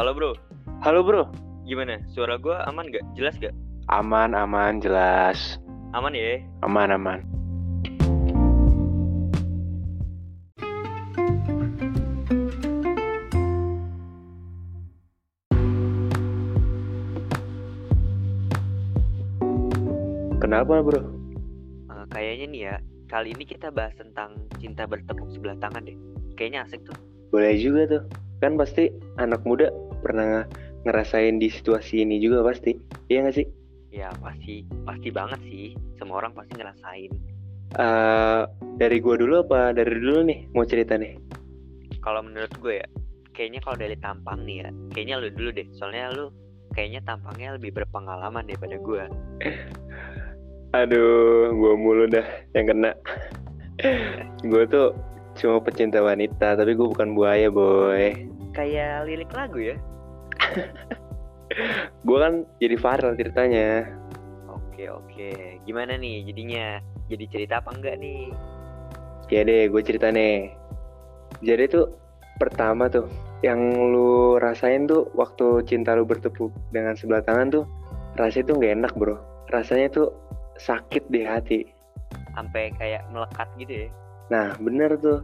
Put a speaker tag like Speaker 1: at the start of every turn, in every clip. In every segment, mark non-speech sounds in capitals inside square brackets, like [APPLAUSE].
Speaker 1: Halo bro,
Speaker 2: Halo bro,
Speaker 1: gimana? Suara gua aman gak? Jelas gak?
Speaker 2: aman aman jelas,
Speaker 1: Aman ya?
Speaker 2: aman aman. Kenapa bro?
Speaker 1: Eh, kayaknya nih ya, kali ini kita bahas tentang cinta bertepuk sebelah tangan deh. Kayaknya asik tuh.
Speaker 2: Boleh juga tuh. Kan pasti anak muda pernah ngerasain di situasi ini juga pasti. Iya gak sih?
Speaker 1: Ya pasti, pasti banget sih. Semua orang pasti ngerasain.
Speaker 2: Eh, dari gua dulu apa dari dulu nih mau cerita nih?
Speaker 1: Kalau menurut gue ya, kayaknya kalau dari tampang nih ya, kayaknya lu dulu deh. Soalnya lu kayaknya tampangnya lebih berpengalaman daripada gua. [LAUGHS]
Speaker 2: Aduh, gua mulu dah yang kena. [LAUGHS] Gua tuh cuma pecinta wanita, tapi gua bukan buaya, boy.
Speaker 1: Kayak lirik lagu ya. [LAUGHS]
Speaker 2: Gua kan jadi viral ceritanya.
Speaker 1: Oke oke, gimana nih jadinya? Jadi cerita apa enggak nih?
Speaker 2: Ya deh, gue cerita nih. Jadi tuh pertama tuh yang lu rasain tuh waktu cinta lu bertepuk dengan sebelah tangan tuh rasanya tuh nggak enak bro. Rasanya tuh sakit di hati.
Speaker 1: Sampai kayak melekat gitu ya?
Speaker 2: Nah bener tuh.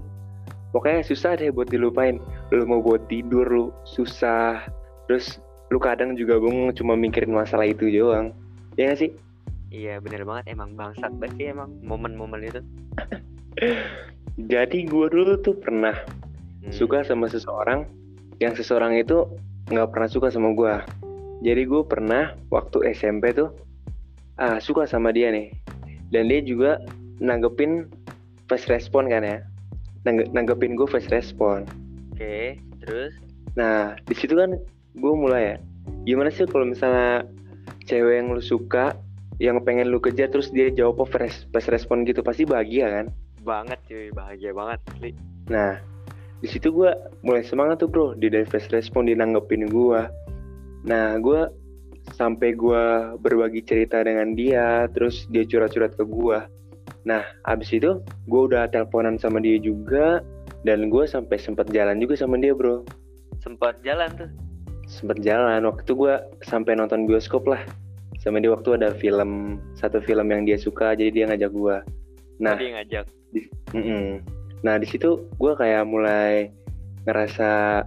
Speaker 2: Pokoknya susah deh buat dilupain. Lu mau buat tidur lu susah. Terus lu kadang juga bengong cuma mikirin masalah itu doang. Ya gak sih?
Speaker 1: Iya bener banget emang bangsat banget sih emang momen-momen itu. [LAUGHS]
Speaker 2: Jadi gue dulu tuh pernah
Speaker 1: Hmm.
Speaker 2: suka sama seseorang yang seseorang itu nggak pernah suka sama gue. Jadi gue pernah waktu SMP tuh ah suka sama dia nih. Dan dia juga nanggepin fast respon kan ya. Nangge- nanggepin gue fast respon.
Speaker 1: Oke, terus
Speaker 2: Nah di situ kan gue mulai ya. Gimana sih kalau misalnya cewek yang lu suka yang pengen lu kejar terus dia jawab fast, fast respon gitu pasti bahagia kan?
Speaker 1: banget cuy, bahagia banget. Li.
Speaker 2: Nah, di situ gue mulai semangat tuh bro, di dari fast respon dia nanggepin gue. Nah, gue sampai gue berbagi cerita dengan dia, terus dia curhat-curhat ke gue. Nah, abis itu gue udah teleponan sama dia juga, dan gue sampai sempat jalan juga sama dia bro.
Speaker 1: Sempat jalan tuh.
Speaker 2: Sempat jalan, waktu itu gue sampai nonton bioskop lah. Sama dia waktu ada film, satu film yang dia suka, jadi dia ngajak gue. Nah,
Speaker 1: Nah. Dia ngajak.
Speaker 2: Mm-mm. Nah di situ gue kayak mulai ngerasa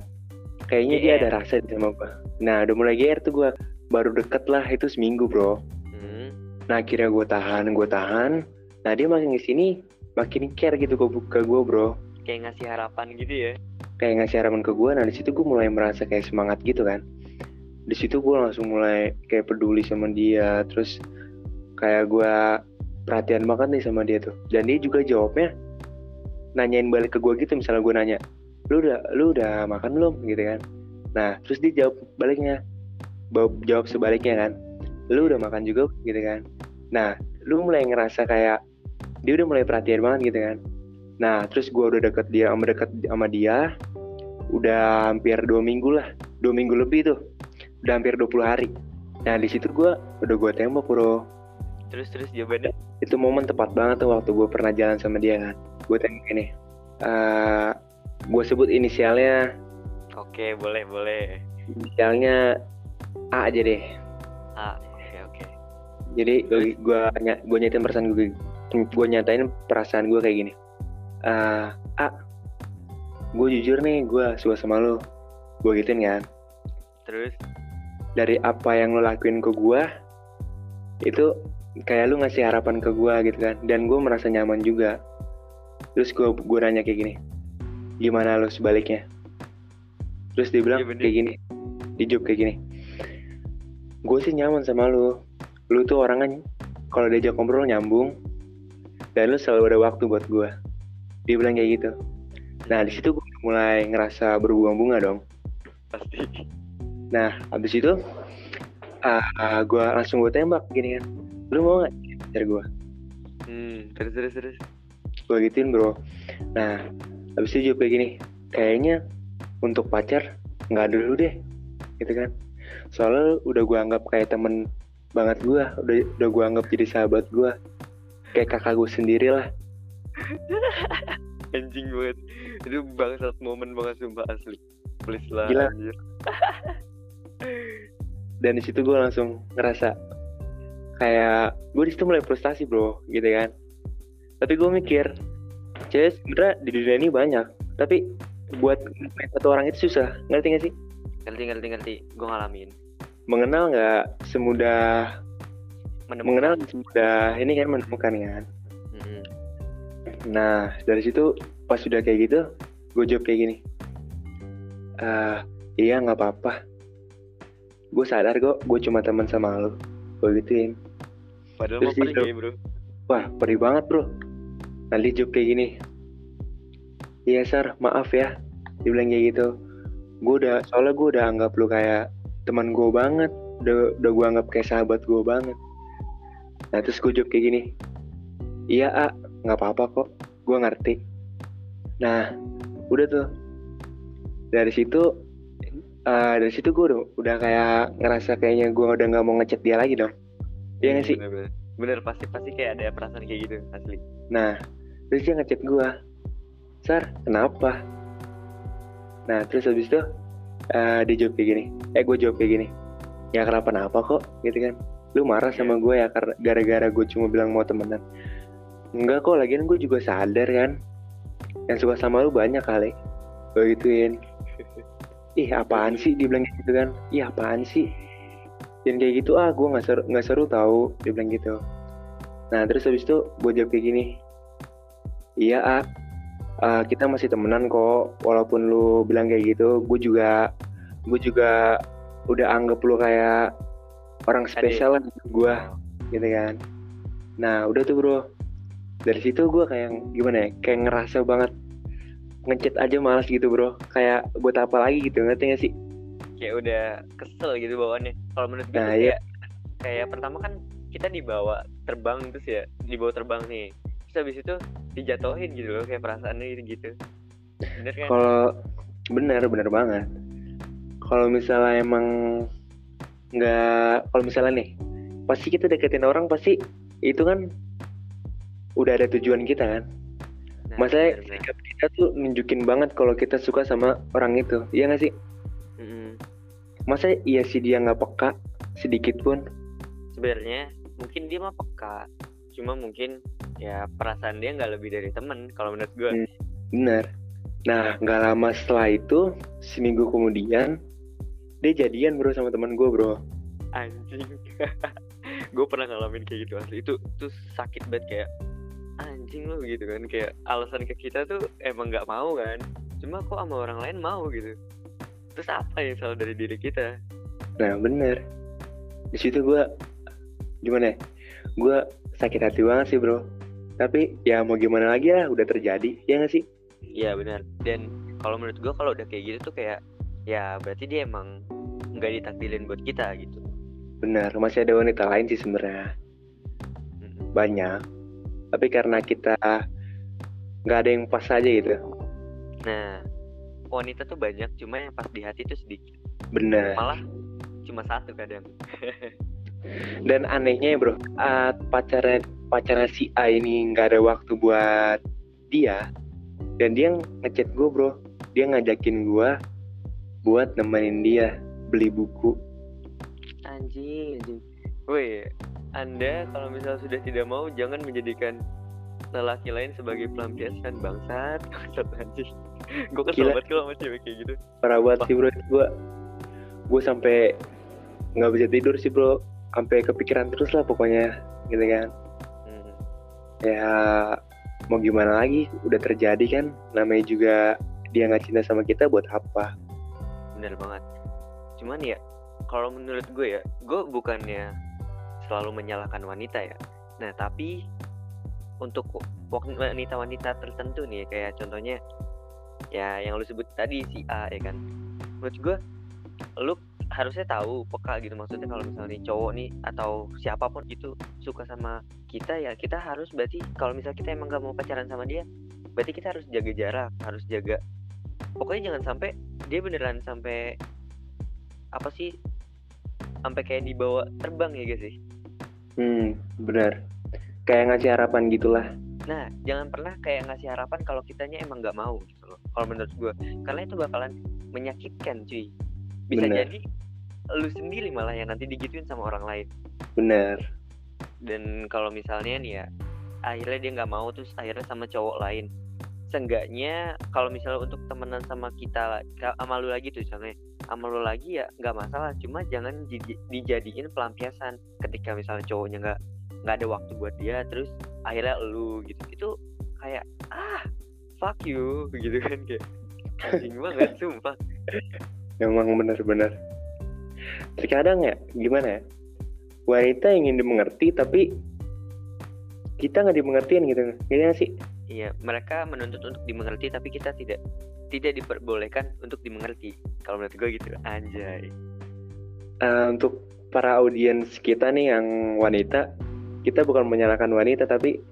Speaker 2: kayaknya dia
Speaker 1: GR.
Speaker 2: ada rasa di sama gue. Nah udah mulai GR tuh gue baru deket lah itu seminggu bro.
Speaker 1: Hmm.
Speaker 2: Nah akhirnya gue tahan, gue tahan. Nah dia makin ke sini makin care gitu ke ke gue bro.
Speaker 1: Kayak ngasih harapan gitu ya.
Speaker 2: Kayak ngasih harapan ke gue. Nah di situ gue mulai merasa kayak semangat gitu kan. Di situ gue langsung mulai kayak peduli sama dia. Terus kayak gue perhatian banget nih sama dia tuh. Dan dia juga jawabnya nanyain balik ke gue gitu misalnya gue nanya lu udah lu udah makan belum gitu kan nah terus dia jawab baliknya Ba- jawab sebaliknya kan lu udah makan juga gitu kan nah lu mulai ngerasa kayak dia udah mulai perhatian banget gitu kan nah terus gue udah deket dia sama deket sama dia udah hampir dua minggu lah. Dua minggu lebih tuh. Udah hampir 20 hari. Nah di situ gue udah gue tembak bro.
Speaker 1: Terus terus jawabannya.
Speaker 2: itu momen tepat banget tuh waktu gue pernah jalan sama dia. Kan gue tanya gini eh gue sebut inisialnya.
Speaker 1: Oke, boleh boleh.
Speaker 2: inisialnya A aja deh.
Speaker 1: Ah, oke oke.
Speaker 2: jadi gue gue nyatain perasaan gue gue nyatain perasaan gue kayak gini eh A. Gue jujur nih gue suka sama lo gue gituin kan?
Speaker 1: Terus?
Speaker 2: Dari apa yang lo lakuin ke gue itu kayak lu ngasih harapan ke gue gitu kan? Dan gue merasa nyaman juga. Terus gue gue nanya kayak gini gimana lo sebaliknya? Terus dia bilang
Speaker 1: Iya, bener.
Speaker 2: kayak gini dijawab kayak gini gue sih nyaman sama lu. Lu tuh orangnya kalau diajak ngobrol nyambung dan lu selalu ada waktu buat gue dia bilang kayak gitu nah di situ gue mulai ngerasa berbunga-bunga dong
Speaker 1: pasti.
Speaker 2: Nah, habis itu uh, gue langsung gue tembak gini kan. Lu mau gak pacar gue?
Speaker 1: Hmm, terus terus terus.
Speaker 2: Gue gituin bro. Nah, habis itu jawab kayak gini. Kayaknya untuk pacar nggak dulu deh. Gitu kan. Soalnya udah gue anggap kayak temen banget gue. Udah, udah gue anggap jadi sahabat gue. Kayak kakak gue sendiri lah. [LAUGHS]
Speaker 1: Anjing banget. Itu bangsat momen banget sumpah asli. Please lah
Speaker 2: Gila.
Speaker 1: anjir. [LAUGHS]
Speaker 2: dan di situ gue langsung ngerasa kayak gue di situ mulai frustasi bro gitu kan tapi gue mikir cewek sebenernya di dunia ini banyak tapi buat satu orang itu susah ngerti gak sih
Speaker 1: ngerti ngerti ngerti gue ngalamin
Speaker 2: mengenal nggak semudah
Speaker 1: Menemukan.
Speaker 2: mengenal semudah ini kan menemukan kan
Speaker 1: Mm-mm.
Speaker 2: Nah dari situ pas sudah kayak gitu gue jawab kayak gini. Ah iya nggak apa-apa. Gue sadar kok gue cuma teman sama lo gue gituin.
Speaker 1: Padahal
Speaker 2: Terus
Speaker 1: pergi
Speaker 2: itu-
Speaker 1: bro.
Speaker 2: Wah perih banget bro. Nanti jawab kayak gini. Iya sar maaf ya. Dibilang kayak gitu. Gue udah soalnya gue udah anggap lu kayak teman gue banget. Udah udah gue anggap kayak sahabat gue banget. Nah terus gue jawab kayak gini. Iya a nggak apa-apa kok gue ngerti nah udah tuh dari situ eh, dari situ gue udah, udah kayak ngerasa kayaknya gue udah nggak mau ngechat dia lagi dong Iya nggak sih
Speaker 1: bener, bener. bener pasti pasti kayak ada perasaan kayak gitu asli
Speaker 2: Nah, terus dia ngechat gua, Sar, kenapa? Nah, terus habis itu eh dia jawab kayak gini, eh gue jawab kayak gini, ya kenapa-napa kok, gitu kan? Lu marah sama gue ya karena gara-gara gue cuma bilang mau temenan. Enggak kok, lagian gue juga sadar kan, yang suka sama lu banyak kali. Gue gituin. [LAUGHS] Ih, apaan sih dibilang gitu kan? Ih, apaan sih? Jangan kayak gitu ah, gue nggak seru, nggak seru tahu, dia bilang gitu. Nah terus habis itu gue jawab kayak gini Iya ah eh, kita masih temenan kok Walaupun lu bilang kayak gitu Gue juga Gue juga Udah anggap lu kayak Orang spesial lah gue Gitu kan Nah udah tuh bro Dari situ gue kayak Gimana ya Kayak ngerasa banget Ngechat aja malas gitu bro. Kayak buat apa lagi gitu Ngerti gak sih?
Speaker 1: Kayak udah kesel gitu bawaannya. Kalau menurut gue
Speaker 2: Nah, iya.
Speaker 1: kayak kayak pertama kan kita dibawa terbang terus ya dibawa terbang nih. Terus habis itu dijatuhin gitu loh kayak perasaannya gitu bener kan?
Speaker 2: Kalau benar benar banget. Kalau misalnya emang nggak, kalau misalnya nih, pasti kita deketin orang pasti itu kan udah ada tujuan kita kan.
Speaker 1: Nah,
Speaker 2: Masalahnya
Speaker 1: bener-bener.
Speaker 2: sikap kita tuh nunjukin banget kalau kita suka sama orang itu, iya nggak sih?
Speaker 1: Mm-mm.
Speaker 2: Masa iya sih dia nggak peka sedikit pun?
Speaker 1: sebenarnya mungkin dia mah peka cuma mungkin ya perasaan dia nggak lebih dari temen kalau menurut gue
Speaker 2: Hmm. Bener. Nah, nggak lama setelah itu, seminggu kemudian dia jadian bro sama teman gue bro.
Speaker 1: anjing [LAUGHS] gue pernah ngalamin kayak gitu asli itu tuh sakit banget kayak anjing lo gitu kan. Kayak alasan ke kita tuh emang nggak mau kan. Cuma kok sama orang lain mau gitu. Terus apa yang salah dari diri kita?
Speaker 2: Nah bener. Di situ gue Gimana ya Gue sakit hati banget sih bro. Tapi ya mau gimana lagi lah Udah terjadi Ya gak sih?
Speaker 1: Iya benar dan kalau menurut gue kalau udah kayak gitu tuh kayak ya berarti dia emang nggak ditakdirin buat kita gitu.
Speaker 2: Bener Masih ada wanita lain sih sebenarnya. Banyak Tapi karena kita nggak ada yang pas aja gitu.
Speaker 1: Nah wanita tuh banyak cuma yang pas di hati tuh sedikit.
Speaker 2: Bener.
Speaker 1: Malah cuma satu kadang. [LAUGHS]
Speaker 2: Dan anehnya ya bro uh, Pacarnya Pacarnya si A ini nggak ada waktu buat dia Dan dia ngechat gue bro. Dia ngajakin gue Buat nemenin dia Beli buku.
Speaker 1: Anjing, anjing. Woi, Anda kalau misal sudah tidak mau jangan menjadikan lelaki lain sebagai pelampiasan bangsat, [LAUGHS] bangsat anjing. Gue kesel banget kalau sama cewek kayak gitu.
Speaker 2: parah banget sih bro. Gue gue sampai nggak bisa tidur sih bro. Sampai kepikiran terus lah pokoknya gitu kan.
Speaker 1: Hmm.
Speaker 2: ya mau gimana lagi? Udah terjadi kan. Namanya juga dia nggak cinta sama kita buat apa?
Speaker 1: Bener banget. Cuman ya, kalau menurut gue ya, gue bukannya selalu menyalahkan wanita ya. Nah, tapi untuk wanita-wanita tertentu nih, kayak contohnya ya yang lu sebut tadi si A ya kan. Menurut gue, lu harusnya tahu peka gitu maksudnya kalau misalnya cowok nih atau siapa pun itu suka sama kita ya kita harus berarti kalau misal kita emang gak mau pacaran sama dia berarti kita harus jaga jarak harus jaga pokoknya jangan sampai dia beneran sampai apa sih sampai kayak dibawa terbang ya guys sih
Speaker 2: hmm benar. Kayak ngasih harapan gitulah.
Speaker 1: Nah jangan pernah kayak ngasih harapan kalau kitanya emang nggak mau gitu loh kalau menurut gue karena itu bakalan menyakitkan cuy. Bisa
Speaker 2: Bener.
Speaker 1: jadi lu sendiri malah yang nanti digituin sama orang lain.
Speaker 2: Benar.
Speaker 1: Dan kalau misalnya nih ya akhirnya dia nggak mau terus akhirnya sama cowok lain seenggaknya kalau misalnya untuk temenan sama kita sama lu lagi tuh misalnya sama lu lagi ya nggak masalah cuma jangan di- dijadiin pelampiasan ketika misalnya cowoknya nggak nggak ada waktu buat dia terus akhirnya lu gitu itu kayak ah fuck you [LAUGHS] gitu kan kayak anjing banget sumpah
Speaker 2: Emang benar-benar. Terkadang ya, gimana ya? Wanita ingin dimengerti, tapi kita nggak dimengertiin gitu. Nggak sih?
Speaker 1: Iya mereka menuntut untuk dimengerti tapi kita tidak tidak diperbolehkan untuk dimengerti kalau menurut gue gitu anjay
Speaker 2: Eh, untuk para audiens kita nih yang wanita, kita bukan menyalahkan wanita, tapi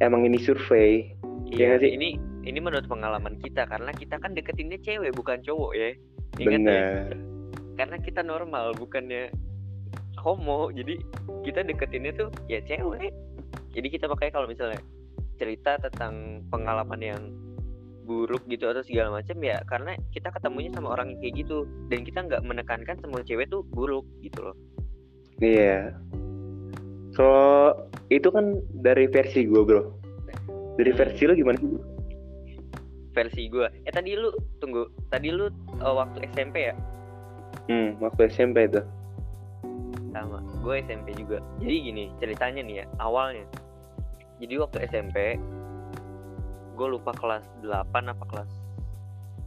Speaker 2: emang ini survei.
Speaker 1: Iya
Speaker 2: nggak sih?
Speaker 1: ini ini menurut pengalaman kita karena kita kan deketinnya cewek bukan cowok ya. Ingat ya?
Speaker 2: Benar.
Speaker 1: Karena kita normal bukannya homo. Jadi kita deketinnya tuh ya cewek. Jadi kita pakai kalau misalnya cerita tentang pengalaman yang buruk gitu atau segala macam ya karena kita ketemunya sama orang yang kayak gitu dan kita nggak menekankan semua cewek tuh buruk gitu loh.
Speaker 2: Iya. Kalau itu kan dari versi gue bro. Dari
Speaker 1: Hmm.
Speaker 2: versi lo gimana sih?
Speaker 1: Versi gue. Eh tadi lu tunggu. Tadi lu eh, waktu SMP ya?
Speaker 2: Hmm, waktu SMP itu.
Speaker 1: sama gue SMP juga jadi gini ceritanya nih ya awalnya jadi waktu SMP gue lupa kelas 8 apa kelas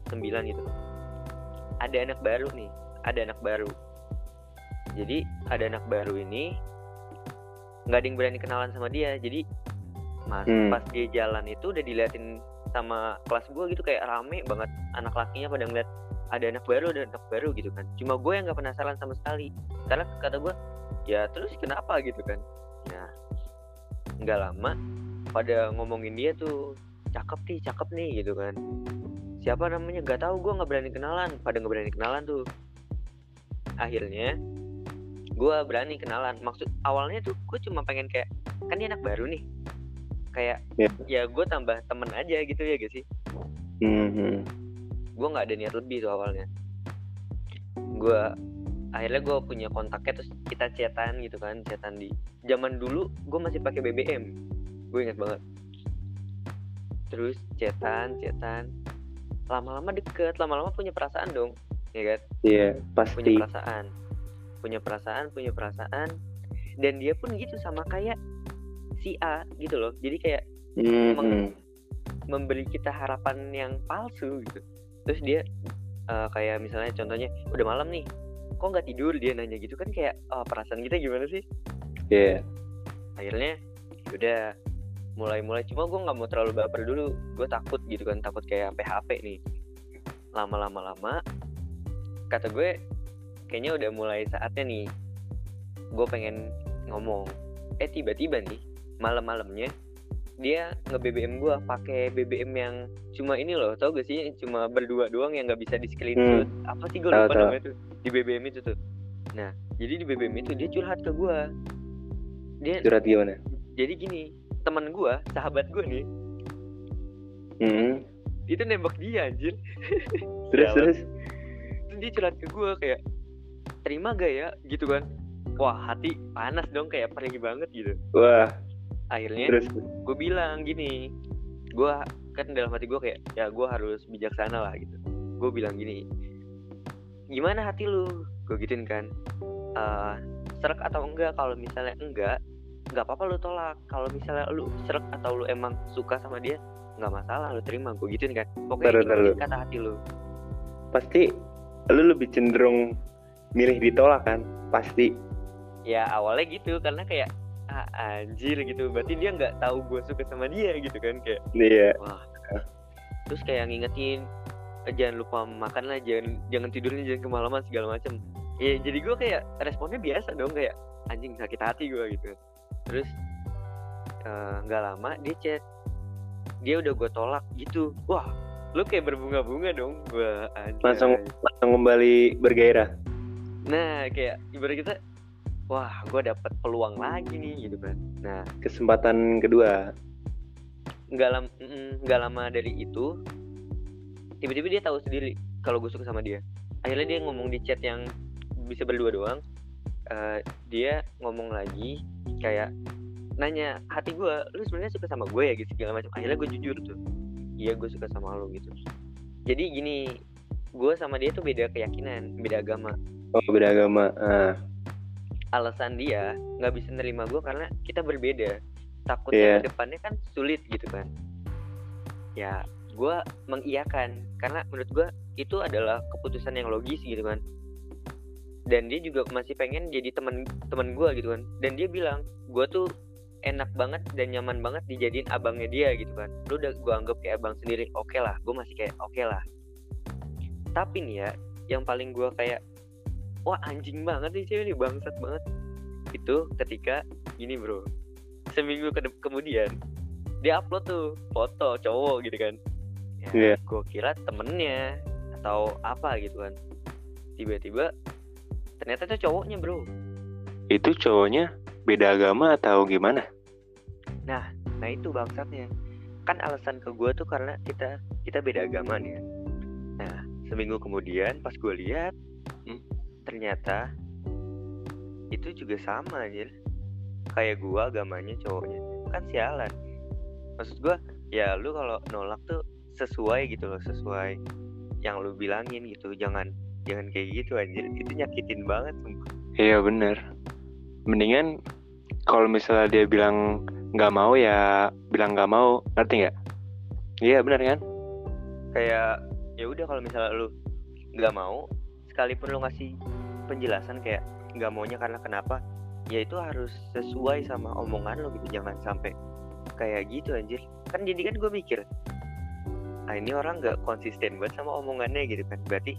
Speaker 1: 9 gitu. Ada anak baru nih ada anak baru. Jadi ada anak baru ini nggak ada yang berani kenalan sama dia. Jadi mas
Speaker 2: Hmm.
Speaker 1: pas dia jalan itu udah diliatin sama kelas gue gitu kayak rame banget. Anak lakinya pada ngeliat ada anak baru ada anak baru gitu kan. Cuma gue yang nggak penasaran sama sekali. Karena kata gue ya terus kenapa? gitu kan. Nah nggak lama pada ngomongin dia tuh cakep nih cakep nih gitu kan. Siapa namanya? Nggak tahu gue nggak berani kenalan. Pada nggak berani kenalan tuh. Akhirnya gue berani kenalan. Maksud awalnya tuh gue cuma pengen kayak kan dia anak baru nih. Kayak
Speaker 2: Ya.
Speaker 1: ya gue tambah temen aja gitu ya gak sih?
Speaker 2: Hmm, hmm.
Speaker 1: gue nggak ada niat lebih tuh awalnya. Gue akhirnya gue punya kontaknya terus kita chatan gitu kan chatan di zaman dulu gue masih pakai BBM gue inget banget. Terus chatan chatan lama-lama deket lama-lama punya perasaan dong ya kan?
Speaker 2: Iya,
Speaker 1: punya
Speaker 2: pasti.
Speaker 1: perasaan. Punya perasaan punya perasaan. Dan dia pun gitu sama kayak si A gitu loh. Jadi kayak emang
Speaker 2: hmm.
Speaker 1: memberi kita harapan yang palsu gitu. Terus dia eh, kayak misalnya contohnya udah malam nih kok nggak tidur? Dia nanya gitu kan kayak oh, perasaan kita gimana sih?
Speaker 2: Iya.
Speaker 1: akhirnya ya udah mulai-mulai. Cuma gue nggak mau terlalu baper dulu. Gue takut gitu kan takut kayak PHP nih. Lama-lama lama kata gue kayaknya udah mulai saatnya nih gue pengen ngomong. Eh tiba-tiba nih malam-malamnya dia nge BBM gue pakai BBM yang cuma ini loh tau gak sih? Cuma berdua doang yang nggak bisa di screenshot apa sih gue lupa namanya tuh? Di BBM itu tuh. Nah jadi di BBM itu dia curhat ke gue dia
Speaker 2: Curhat gimana?
Speaker 1: jadi gini teman gua sahabat gua nih.
Speaker 2: Hmm.
Speaker 1: itu nembak dia anjir. [LAUGHS]
Speaker 2: Terus terus.
Speaker 1: terus dia curhat ke gua kayak terima gak ya? Gitu kan. Wah hati panas dong kayak perih banget gitu.
Speaker 2: Wah,
Speaker 1: akhirnya
Speaker 2: terus.
Speaker 1: gue bilang gini gue kan dalam hati gue kayak ya gue harus bijaksana lah gitu. Gue bilang gini gimana hati lu? Gue gituin kan Eh serak atau enggak? Kalau misalnya enggak nggak apa-apa lu tolak. Kalau misalnya lu serak atau lu emang suka sama dia nggak masalah lu terima. Gue gituin kan. Pokoknya
Speaker 2: Taruh,
Speaker 1: kata hati lu?
Speaker 2: Pasti lu lebih cenderung milih ditolak kan? Pasti.
Speaker 1: ya awalnya gitu karena kayak ah, anjir gitu berarti dia nggak tahu gue suka sama dia gitu kan kayak
Speaker 2: Iya.
Speaker 1: Wah. Terus kayak ngingetin "Eh, jangan lupa makan lah, jangan jangan tidurnya jangan kemalaman segala macem. Ya jadi gue kayak responnya biasa dong kayak anjing sakit hati gue gitu. Terus eh, nggak lama dia chat, dia udah gue tolak gitu. Wah, lu kayak berbunga-bunga dong, gue.
Speaker 2: Langsung langsung kembali bergairah.
Speaker 1: Nah kayak ibarat kita, wah gue dapet peluang lagi nih gitu kan. Nah
Speaker 2: Kesempatan kedua.
Speaker 1: nggak lama nggak lama dari itu tiba-tiba dia tahu sendiri kalau gue suka sama dia. Akhirnya dia ngomong di chat yang bisa berdua doang. Uh, dia ngomong lagi kayak nanya hati gue lu sebenarnya suka sama gue ya? Gitu segala macam. Akhirnya gue jujur tuh. Iya gue suka sama lo gitu. Jadi gini gue sama dia tuh beda keyakinan beda agama.
Speaker 2: Oh beda agama. Uh.
Speaker 1: Alasan dia nggak bisa nerima gue karena kita berbeda. Takutnya
Speaker 2: Yeah.
Speaker 1: depannya kan sulit gitu kan. Ya gue mengiyakan karena menurut gue itu adalah keputusan yang logis gitu kan. Dan dia juga masih pengen jadi teman teman gue gitu kan. Dan dia bilang gue tuh enak banget dan nyaman banget dijadiin abangnya dia gitu kan. Lu udah gue anggap kayak abang sendiri oke lah. Gue masih kayak oke lah. Tapi nih ya yang paling gue kayak wah anjing banget nih cewek nih bangsat banget. Itu ketika gini bro. Seminggu ke kemudian dia upload tuh foto cowok gitu kan. Ya,
Speaker 2: Iya.
Speaker 1: gue kira temennya atau apa gitu kan. Tiba-tiba ternyata itu cowoknya bro.
Speaker 2: Itu cowoknya beda agama atau gimana?
Speaker 1: Nah itu bangsatnya. Kan alasan ke gue tuh karena kita kita beda agama nih ya. nah seminggu kemudian pas gue lihat hmm, ternyata itu juga sama aja kayak gue agamanya cowoknya. Kan sialan. Maksud gue ya lu kalau nolak tuh sesuai gitu loh sesuai yang lu bilangin gitu. Jangan jangan kayak gitu anjir. Itu nyakitin banget sumpah.
Speaker 2: Iya bener. Mendingan kalau misalnya dia bilang nggak mau ya bilang nggak mau. Ngerti nggak? Iya bener kan?
Speaker 1: Kayak ya udah kalau misalnya lu nggak mau sekalipun lu ngasih penjelasan kayak nggak maunya karena kenapa ya itu harus sesuai sama omongan lo gitu jangan sampai kayak gitu anjir. Kan jadi kan gue mikir ah ini orang nggak konsisten banget sama omongannya gitu kan. Berarti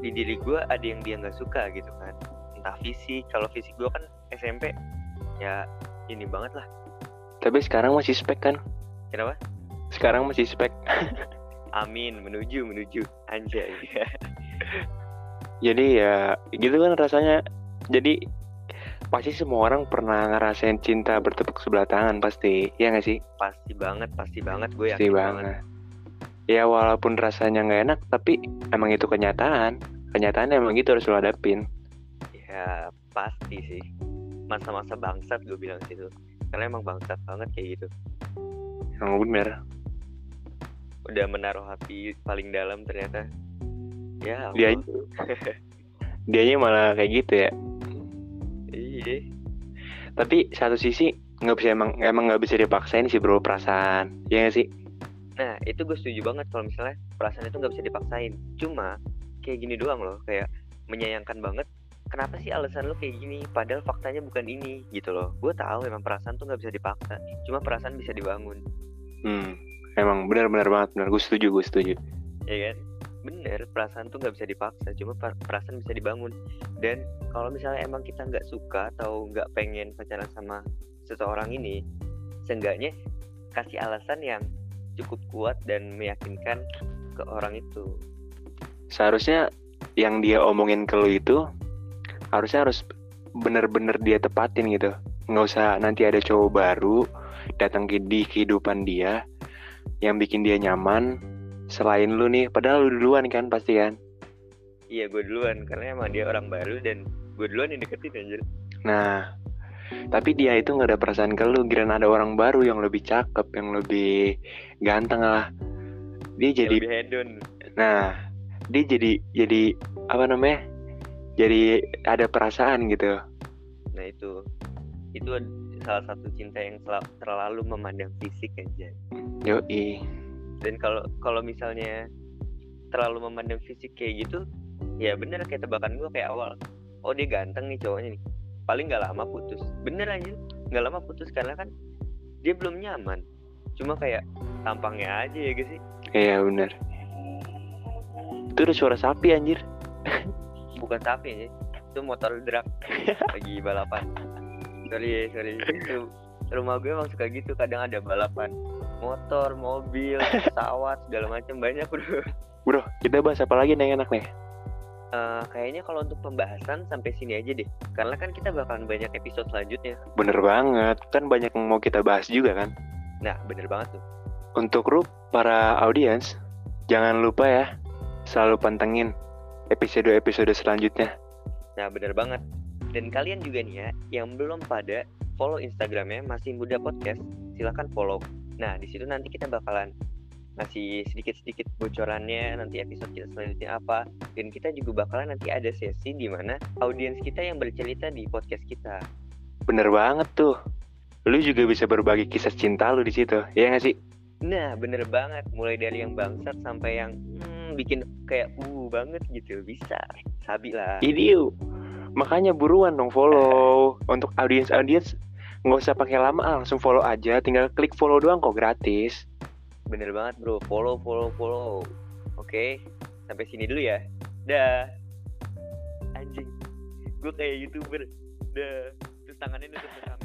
Speaker 1: di diri gue ada yang dia nggak suka gitu kan. Entah fisik kalau fisik gue kan SMP ya ini banget lah.
Speaker 2: Tapi sekarang masih spek kan?
Speaker 1: Kenapa?
Speaker 2: Sekarang masih spek.
Speaker 1: Amin menuju menuju. Anjay [LAUGHS]
Speaker 2: jadi ya gitu kan rasanya. Jadi pasti semua orang pernah ngerasain cinta bertepuk sebelah tangan pasti. Ya nggak sih?
Speaker 1: Pasti banget pasti banget. Gue
Speaker 2: pasti
Speaker 1: yakin
Speaker 2: banget. ya walaupun rasanya nggak enak tapi emang itu kenyataan. Kenyataan emang gitu harus lo hadapin.
Speaker 1: Ya pasti sih. Masa-masa bangsat gue bilang situ Karena emang bangsat banget kayak gitu.
Speaker 2: Emang bener.
Speaker 1: Udah menaruh hati paling dalam ternyata Ya
Speaker 2: dia [LAUGHS] dianya malah kayak gitu ya.
Speaker 1: Iya.
Speaker 2: Tapi satu sisi nggak bisa emang emang nggak bisa dipaksain sih bro perasaan. Ya nggak sih?
Speaker 1: Nah itu gue setuju banget kalau misalnya Perasaan itu gak bisa dipaksain. Cuma kayak gini doang loh Kayak menyayangkan banget Kenapa sih alasan lo kayak gini? Padahal faktanya bukan ini gitu loh. Gue tahu emang perasaan tuh gak bisa dipaksa Cuma perasaan bisa dibangun.
Speaker 2: Hmm emang benar-benar banget benar. Gue setuju gue setuju.
Speaker 1: Ya kan bener perasaan tuh nggak bisa dipaksa cuma per- perasaan bisa dibangun. Dan kalau misalnya emang kita nggak suka atau nggak pengen pacaran sama seseorang ini seenggaknya kasih alasan yang cukup kuat dan meyakinkan ke orang itu.
Speaker 2: Seharusnya yang dia omongin ke lo itu harusnya harus bener-bener dia tepatin gitu. Nggak usah nanti ada cowok baru datang ke di kehidupan dia yang bikin dia nyaman selain lu nih padahal lu duluan kan pasti kan
Speaker 1: iya gue duluan karena emang dia orang baru dan gue duluan yang deketin anjir
Speaker 2: nah tapi dia itu nggak ada perasaan ke lu kirain ada orang baru yang lebih cakep yang lebih ganteng lah dia
Speaker 1: Yang
Speaker 2: jadi
Speaker 1: lebih hedon
Speaker 2: Nah, dia jadi jadi apa namanya? Jadi ada perasaan gitu.
Speaker 1: nah itu itu salah satu cinta yang terlalu memandang fisik aja
Speaker 2: Yoi.
Speaker 1: Dan kalau kalau misalnya terlalu memandang fisik kayak gitu ya bener kayak tebakan gue kayak awal. Oh dia ganteng nih cowoknya nih. Paling nggak lama putus. Bener aja nggak lama putus karena kan dia belum nyaman. Cuma kayak tampangnya aja ya guys sih?
Speaker 2: Iya bener. Itu udah suara sapi anjir. [LAUGHS]
Speaker 1: bukan sapi aja itu motor drag [LAUGHS] lagi balapan. Sorry sorry. Itu rumah gue emang suka gitu. Kadang ada balapan motor mobil [LAUGHS] pesawat segala macam banyak bro
Speaker 2: Bro, kita bahas apa lagi nih yang enak nih?
Speaker 1: Eh, kayaknya kalau untuk pembahasan sampai sini aja deh karena kan kita bakalan banyak episode selanjutnya
Speaker 2: Bener banget. Kan banyak yang mau kita bahas juga kan.
Speaker 1: nah bener banget tuh
Speaker 2: Untuk lu para audiens, jangan lupa ya selalu pantengin episode-episode selanjutnya.
Speaker 1: Nah, bener banget. Dan kalian juga nih ya, yang belum pada follow Instagramnya Masih Muda Podcast, silahkan follow. Nah, di situ nanti kita bakalan ngasih sedikit-sedikit bocorannya nanti episode kita selanjutnya apa dan kita juga bakalan nanti ada sesi di mana audiens kita yang bercerita di podcast kita
Speaker 2: Bener banget tuh. Lu juga bisa berbagi kisah cinta lu di situ, ya nggak sih?
Speaker 1: nah bener banget mulai dari yang bangsat sampai yang hmm, bikin kayak uh banget gitu bisa sabi lah
Speaker 2: Idiu. Makanya buruan dong follow. [LAUGHS] Untuk audiens-audiens nggak usah pakai lama, ah, langsung follow aja. Tinggal klik follow doang kok gratis.
Speaker 1: bener banget bro. Follow follow follow. Oke sampai sini dulu ya. Dah. Anjing. Gue kayak youtuber. Dah. Terus tangannya nutup